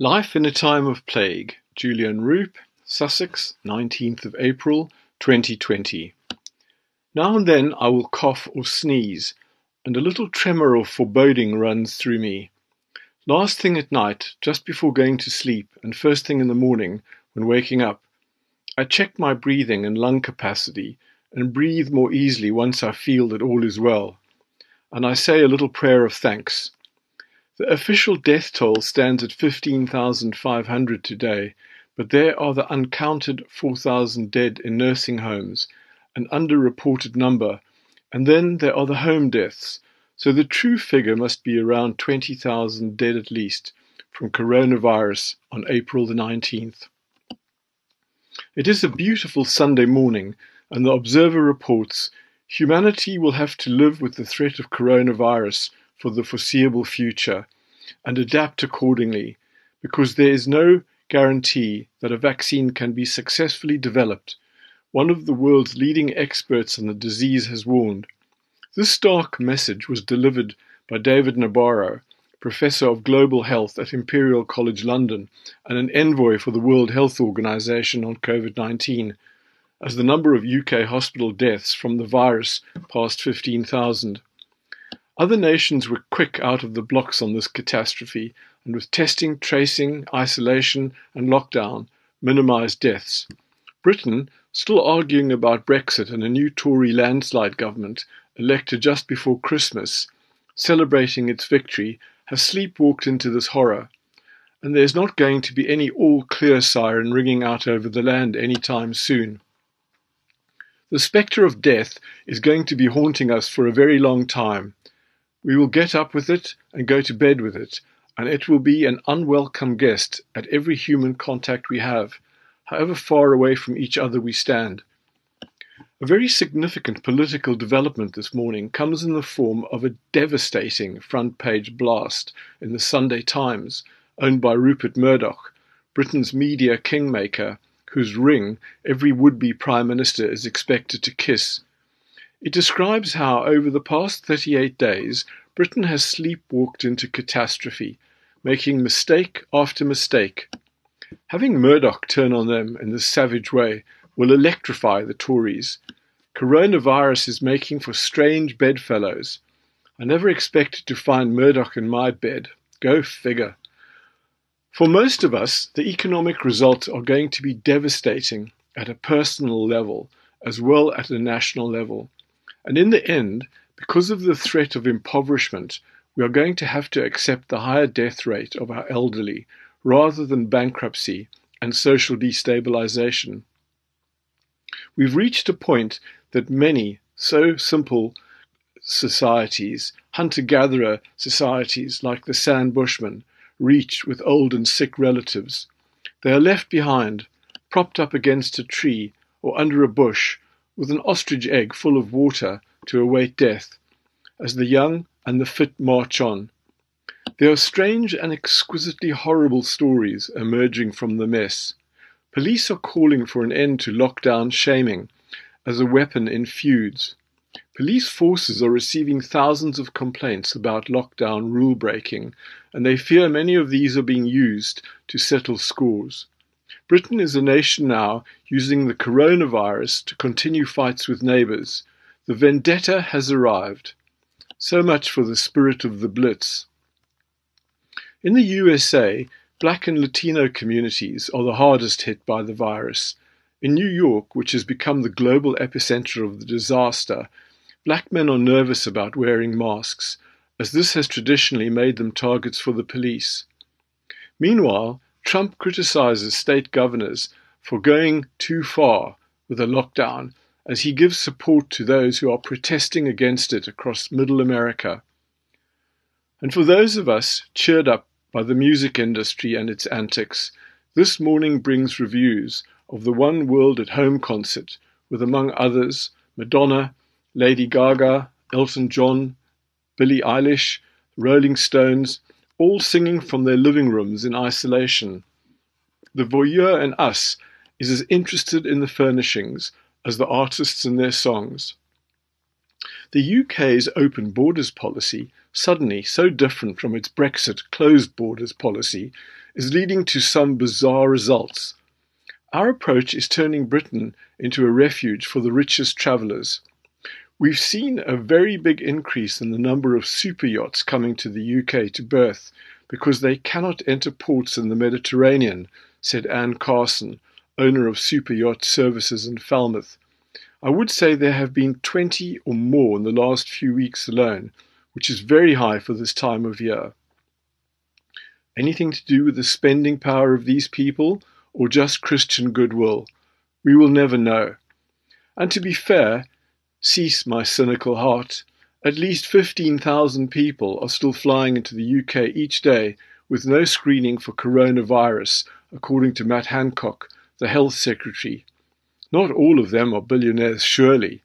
Life in a Time of Plague, Julian Roup, Sussex, 19th of April, 2020. Now and then I will cough or sneeze, and a little tremor of foreboding runs through me. Last thing at night, just before going to sleep, and first thing in the morning, when waking up, I check my breathing and lung capacity and breathe more easily once I feel that all is well. And I say a little prayer of thanks. The official death toll stands at 15,500 today, but there are the uncounted 4,000 dead in nursing homes, an underreported number, and then there are the home deaths, so the true figure must be around 20,000 dead at least from coronavirus on April the 19th. It is a beautiful Sunday morning, and the Observer reports humanity will have to live with the threat of coronavirus for the foreseeable future and adapt accordingly because there is no guarantee that a vaccine can be successfully developed. One of the world's leading experts on the disease has warned. This stark message was delivered by David Nabarro, Professor of Global Health at Imperial College London and an envoy for the World Health Organization on COVID 19, as the number of UK hospital deaths from the virus passed 15,000. Other nations were quick out of the blocks on this catastrophe and with testing, tracing, isolation, and lockdown minimized deaths. Britain, still arguing about Brexit and a new Tory landslide government elected just before Christmas, celebrating its victory, has sleepwalked into this horror. And there's not going to be any all clear siren ringing out over the land any time soon. The spectre of death is going to be haunting us for a very long time. We will get up with it and go to bed with it, and it will be an unwelcome guest at every human contact we have, however far away from each other we stand. A very significant political development this morning comes in the form of a devastating front page blast in the Sunday Times, owned by Rupert Murdoch, Britain's media kingmaker, whose ring every would be Prime Minister is expected to kiss. It describes how, over the past 38 days, Britain has sleepwalked into catastrophe, making mistake after mistake. Having Murdoch turn on them in this savage way will electrify the Tories. Coronavirus is making for strange bedfellows. I never expected to find Murdoch in my bed. Go figure. For most of us, the economic results are going to be devastating at a personal level as well as at a national level. And in the end, because of the threat of impoverishment, we are going to have to accept the higher death rate of our elderly rather than bankruptcy and social destabilization. We've reached a point that many so simple societies, hunter gatherer societies like the San Bushmen, reach with old and sick relatives. They are left behind, propped up against a tree or under a bush, with an ostrich egg full of water to await death, as the young and the fit march on. There are strange and exquisitely horrible stories emerging from the mess. Police are calling for an end to lockdown shaming as a weapon in feuds. Police forces are receiving thousands of complaints about lockdown rule breaking, and they fear many of these are being used to settle scores. Britain is a nation now using the coronavirus to continue fights with neighbours, the vendetta has arrived. So much for the spirit of the Blitz. In the USA, black and Latino communities are the hardest hit by the virus. In New York, which has become the global epicenter of the disaster, black men are nervous about wearing masks, as this has traditionally made them targets for the police. Meanwhile, Trump criticizes state governors for going too far with a lockdown as he gives support to those who are protesting against it across middle America. And for those of us cheered up by the music industry and its antics, this morning brings reviews of the One World at Home concert with, among others, Madonna, Lady Gaga, Elton John, Billie Eilish, Rolling Stones, all singing from their living rooms in isolation. The voyeur in us is as interested in the furnishings as the artists in their songs. The UK's open borders policy, suddenly so different from its Brexit closed borders policy, is leading to some bizarre results. Our approach is turning Britain into a refuge for the richest travellers. We've seen a very big increase in the number of super yachts coming to the UK to berth because they cannot enter ports in the Mediterranean, said Anne Carson, owner of Super Yacht Services in Falmouth. I would say there have been 20 or more in the last few weeks alone, which is very high for this time of year. Anything to do with the spending power of these people or just Christian goodwill? We will never know. And to be fair, cease my cynical heart. At least 15,000 people are still flying into the UK each day with no screening for coronavirus, according to Matt Hancock, the Health Secretary. Not all of them are billionaires, surely.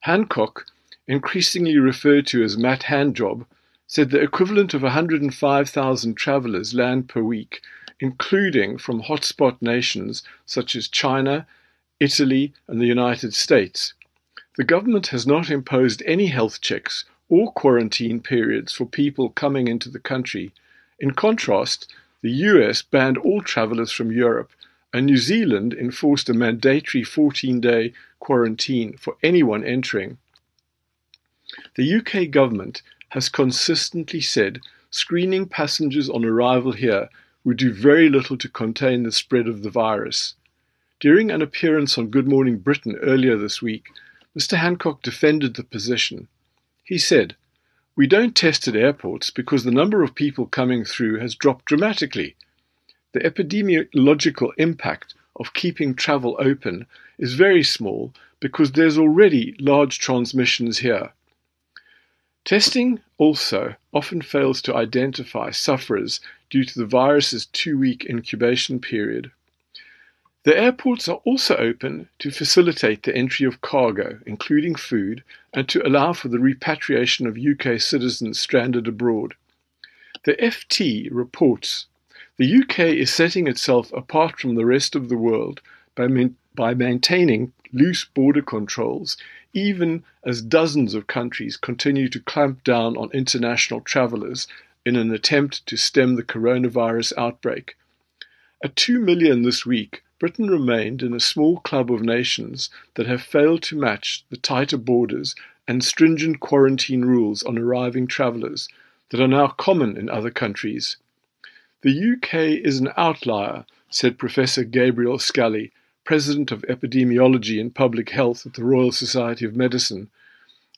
Hancock, increasingly referred to as Matt Handjob, said the equivalent of 105,000 travellers land per week, including from hotspot nations such as China, Italy, and the United States. The government has not imposed any health checks or quarantine periods for people coming into the country. In contrast, the US banned all travellers from Europe and New Zealand enforced a mandatory 14 day quarantine for anyone entering. The UK government has consistently said screening passengers on arrival here would do very little to contain the spread of the virus. During an appearance on Good Morning Britain earlier this week, Mr. Hancock defended the position. He said, We don't test at airports because the number of people coming through has dropped dramatically. The epidemiological impact of keeping travel open is very small because there's already large transmissions here. Testing also often fails to identify sufferers due to the virus's two week incubation period. The airports are also open to facilitate the entry of cargo, including food, and to allow for the repatriation of UK citizens stranded abroad. The FT reports the UK is setting itself apart from the rest of the world by, main, by maintaining loose border controls, even as dozens of countries continue to clamp down on international travellers in an attempt to stem the coronavirus outbreak. At 2 million this week, Britain remained in a small club of nations that have failed to match the tighter borders and stringent quarantine rules on arriving travellers that are now common in other countries. The UK is an outlier, said Professor Gabriel Scally, President of Epidemiology and Public Health at the Royal Society of Medicine.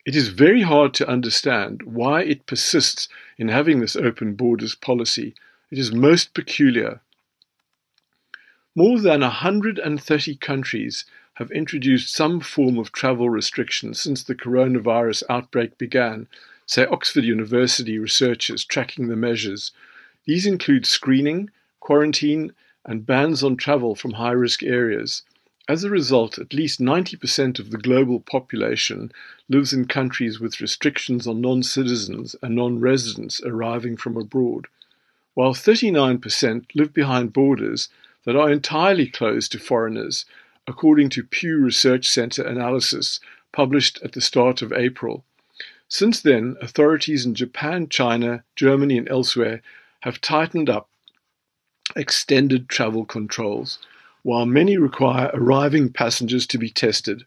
It is very hard to understand why it persists in having this open borders policy. It is most peculiar. More than 130 countries have introduced some form of travel restrictions since the coronavirus outbreak began, say Oxford University researchers tracking the measures. These include screening, quarantine, and bans on travel from high risk areas. As a result, at least 90% of the global population lives in countries with restrictions on non citizens and non residents arriving from abroad, while 39% live behind borders that are entirely closed to foreigners, according to Pew Research Center analysis published at the start of April. Since then, authorities in Japan, China, Germany, and elsewhere have tightened up extended travel controls, while many require arriving passengers to be tested.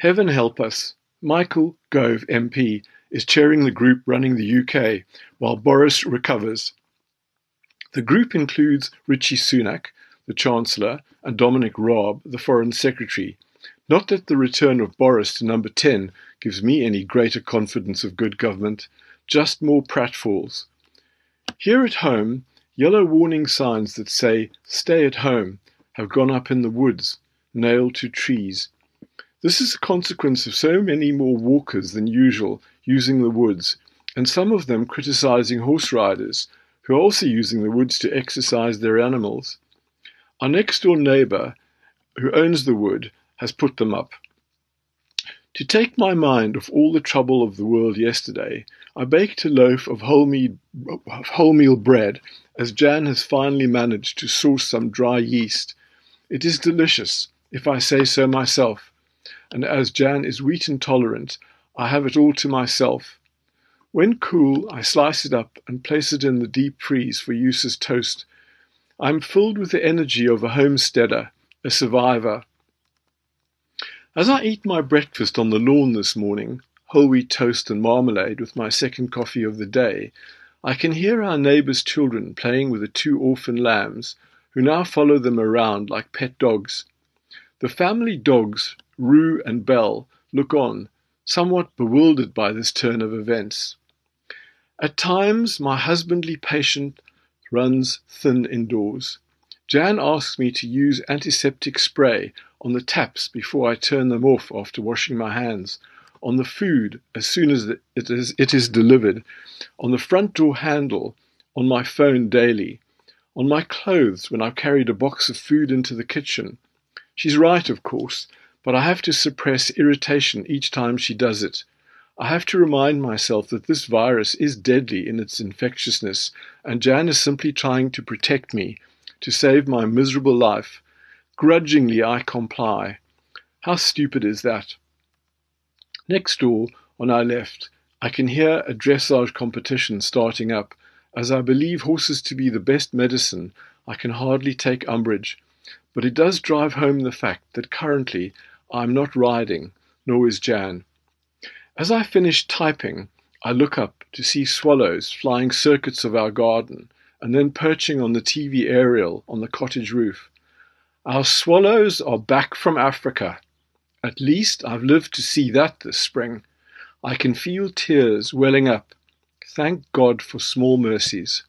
Heaven help us, Michael Gove MP is chairing the group running the UK while Boris recovers. The group includes Rishi Sunak, the Chancellor, and Dominic Raab, the Foreign Secretary. Not that the return of Boris to number 10 gives me any greater confidence of good government, just more pratfalls. Here at home, yellow warning signs that say, Stay at home, have gone up in the woods, nailed to trees. This is a consequence of so many more walkers than usual using the woods, and some of them criticizing horse riders, who are also using the woods to exercise their animals. Our next door neighbour, who owns the wood, has put them up. To take my mind off all the trouble of the world yesterday, I baked a loaf of wholemeal, wholemeal bread, as Jan has finally managed to source some dry yeast. It is delicious, if I say so myself, and as Jan is wheat intolerant, I have it all to myself. When cool, I slice it up and place it in the deep freeze for use as toast, I'm filled with the energy of a homesteader, a survivor. As I eat my breakfast on the lawn this morning, whole wheat toast and marmalade with my second coffee of the day, I can hear our neighbours' children playing with the two orphan lambs, who now follow them around like pet dogs. The family dogs, Rue and Belle, look on, somewhat bewildered by this turn of events. At times, my husbandly patience runs thin indoors. Jan asks me to use antiseptic spray on the taps before I turn them off after washing my hands, on the food as soon as it is, it is delivered, on the front door handle, on my phone daily, on my clothes when I've carried a box of food into the kitchen. She's right, of course, but I have to suppress irritation each time she does it. I have to remind myself that this virus is deadly in its infectiousness, and Jan is simply trying to protect me, to save my miserable life. Grudgingly I comply. How stupid is that? Next door, on our left, I can hear a dressage competition starting up. As I believe horses to be the best medicine, I can hardly take umbrage. But it does drive home the fact that currently I am not riding, nor is Jan. As I finish typing, I look up to see swallows flying circuits of our garden and then perching on the TV aerial on the cottage roof. Our swallows are back from Africa. At least I've lived to see that this spring. I can feel tears welling up. Thank God for small mercies.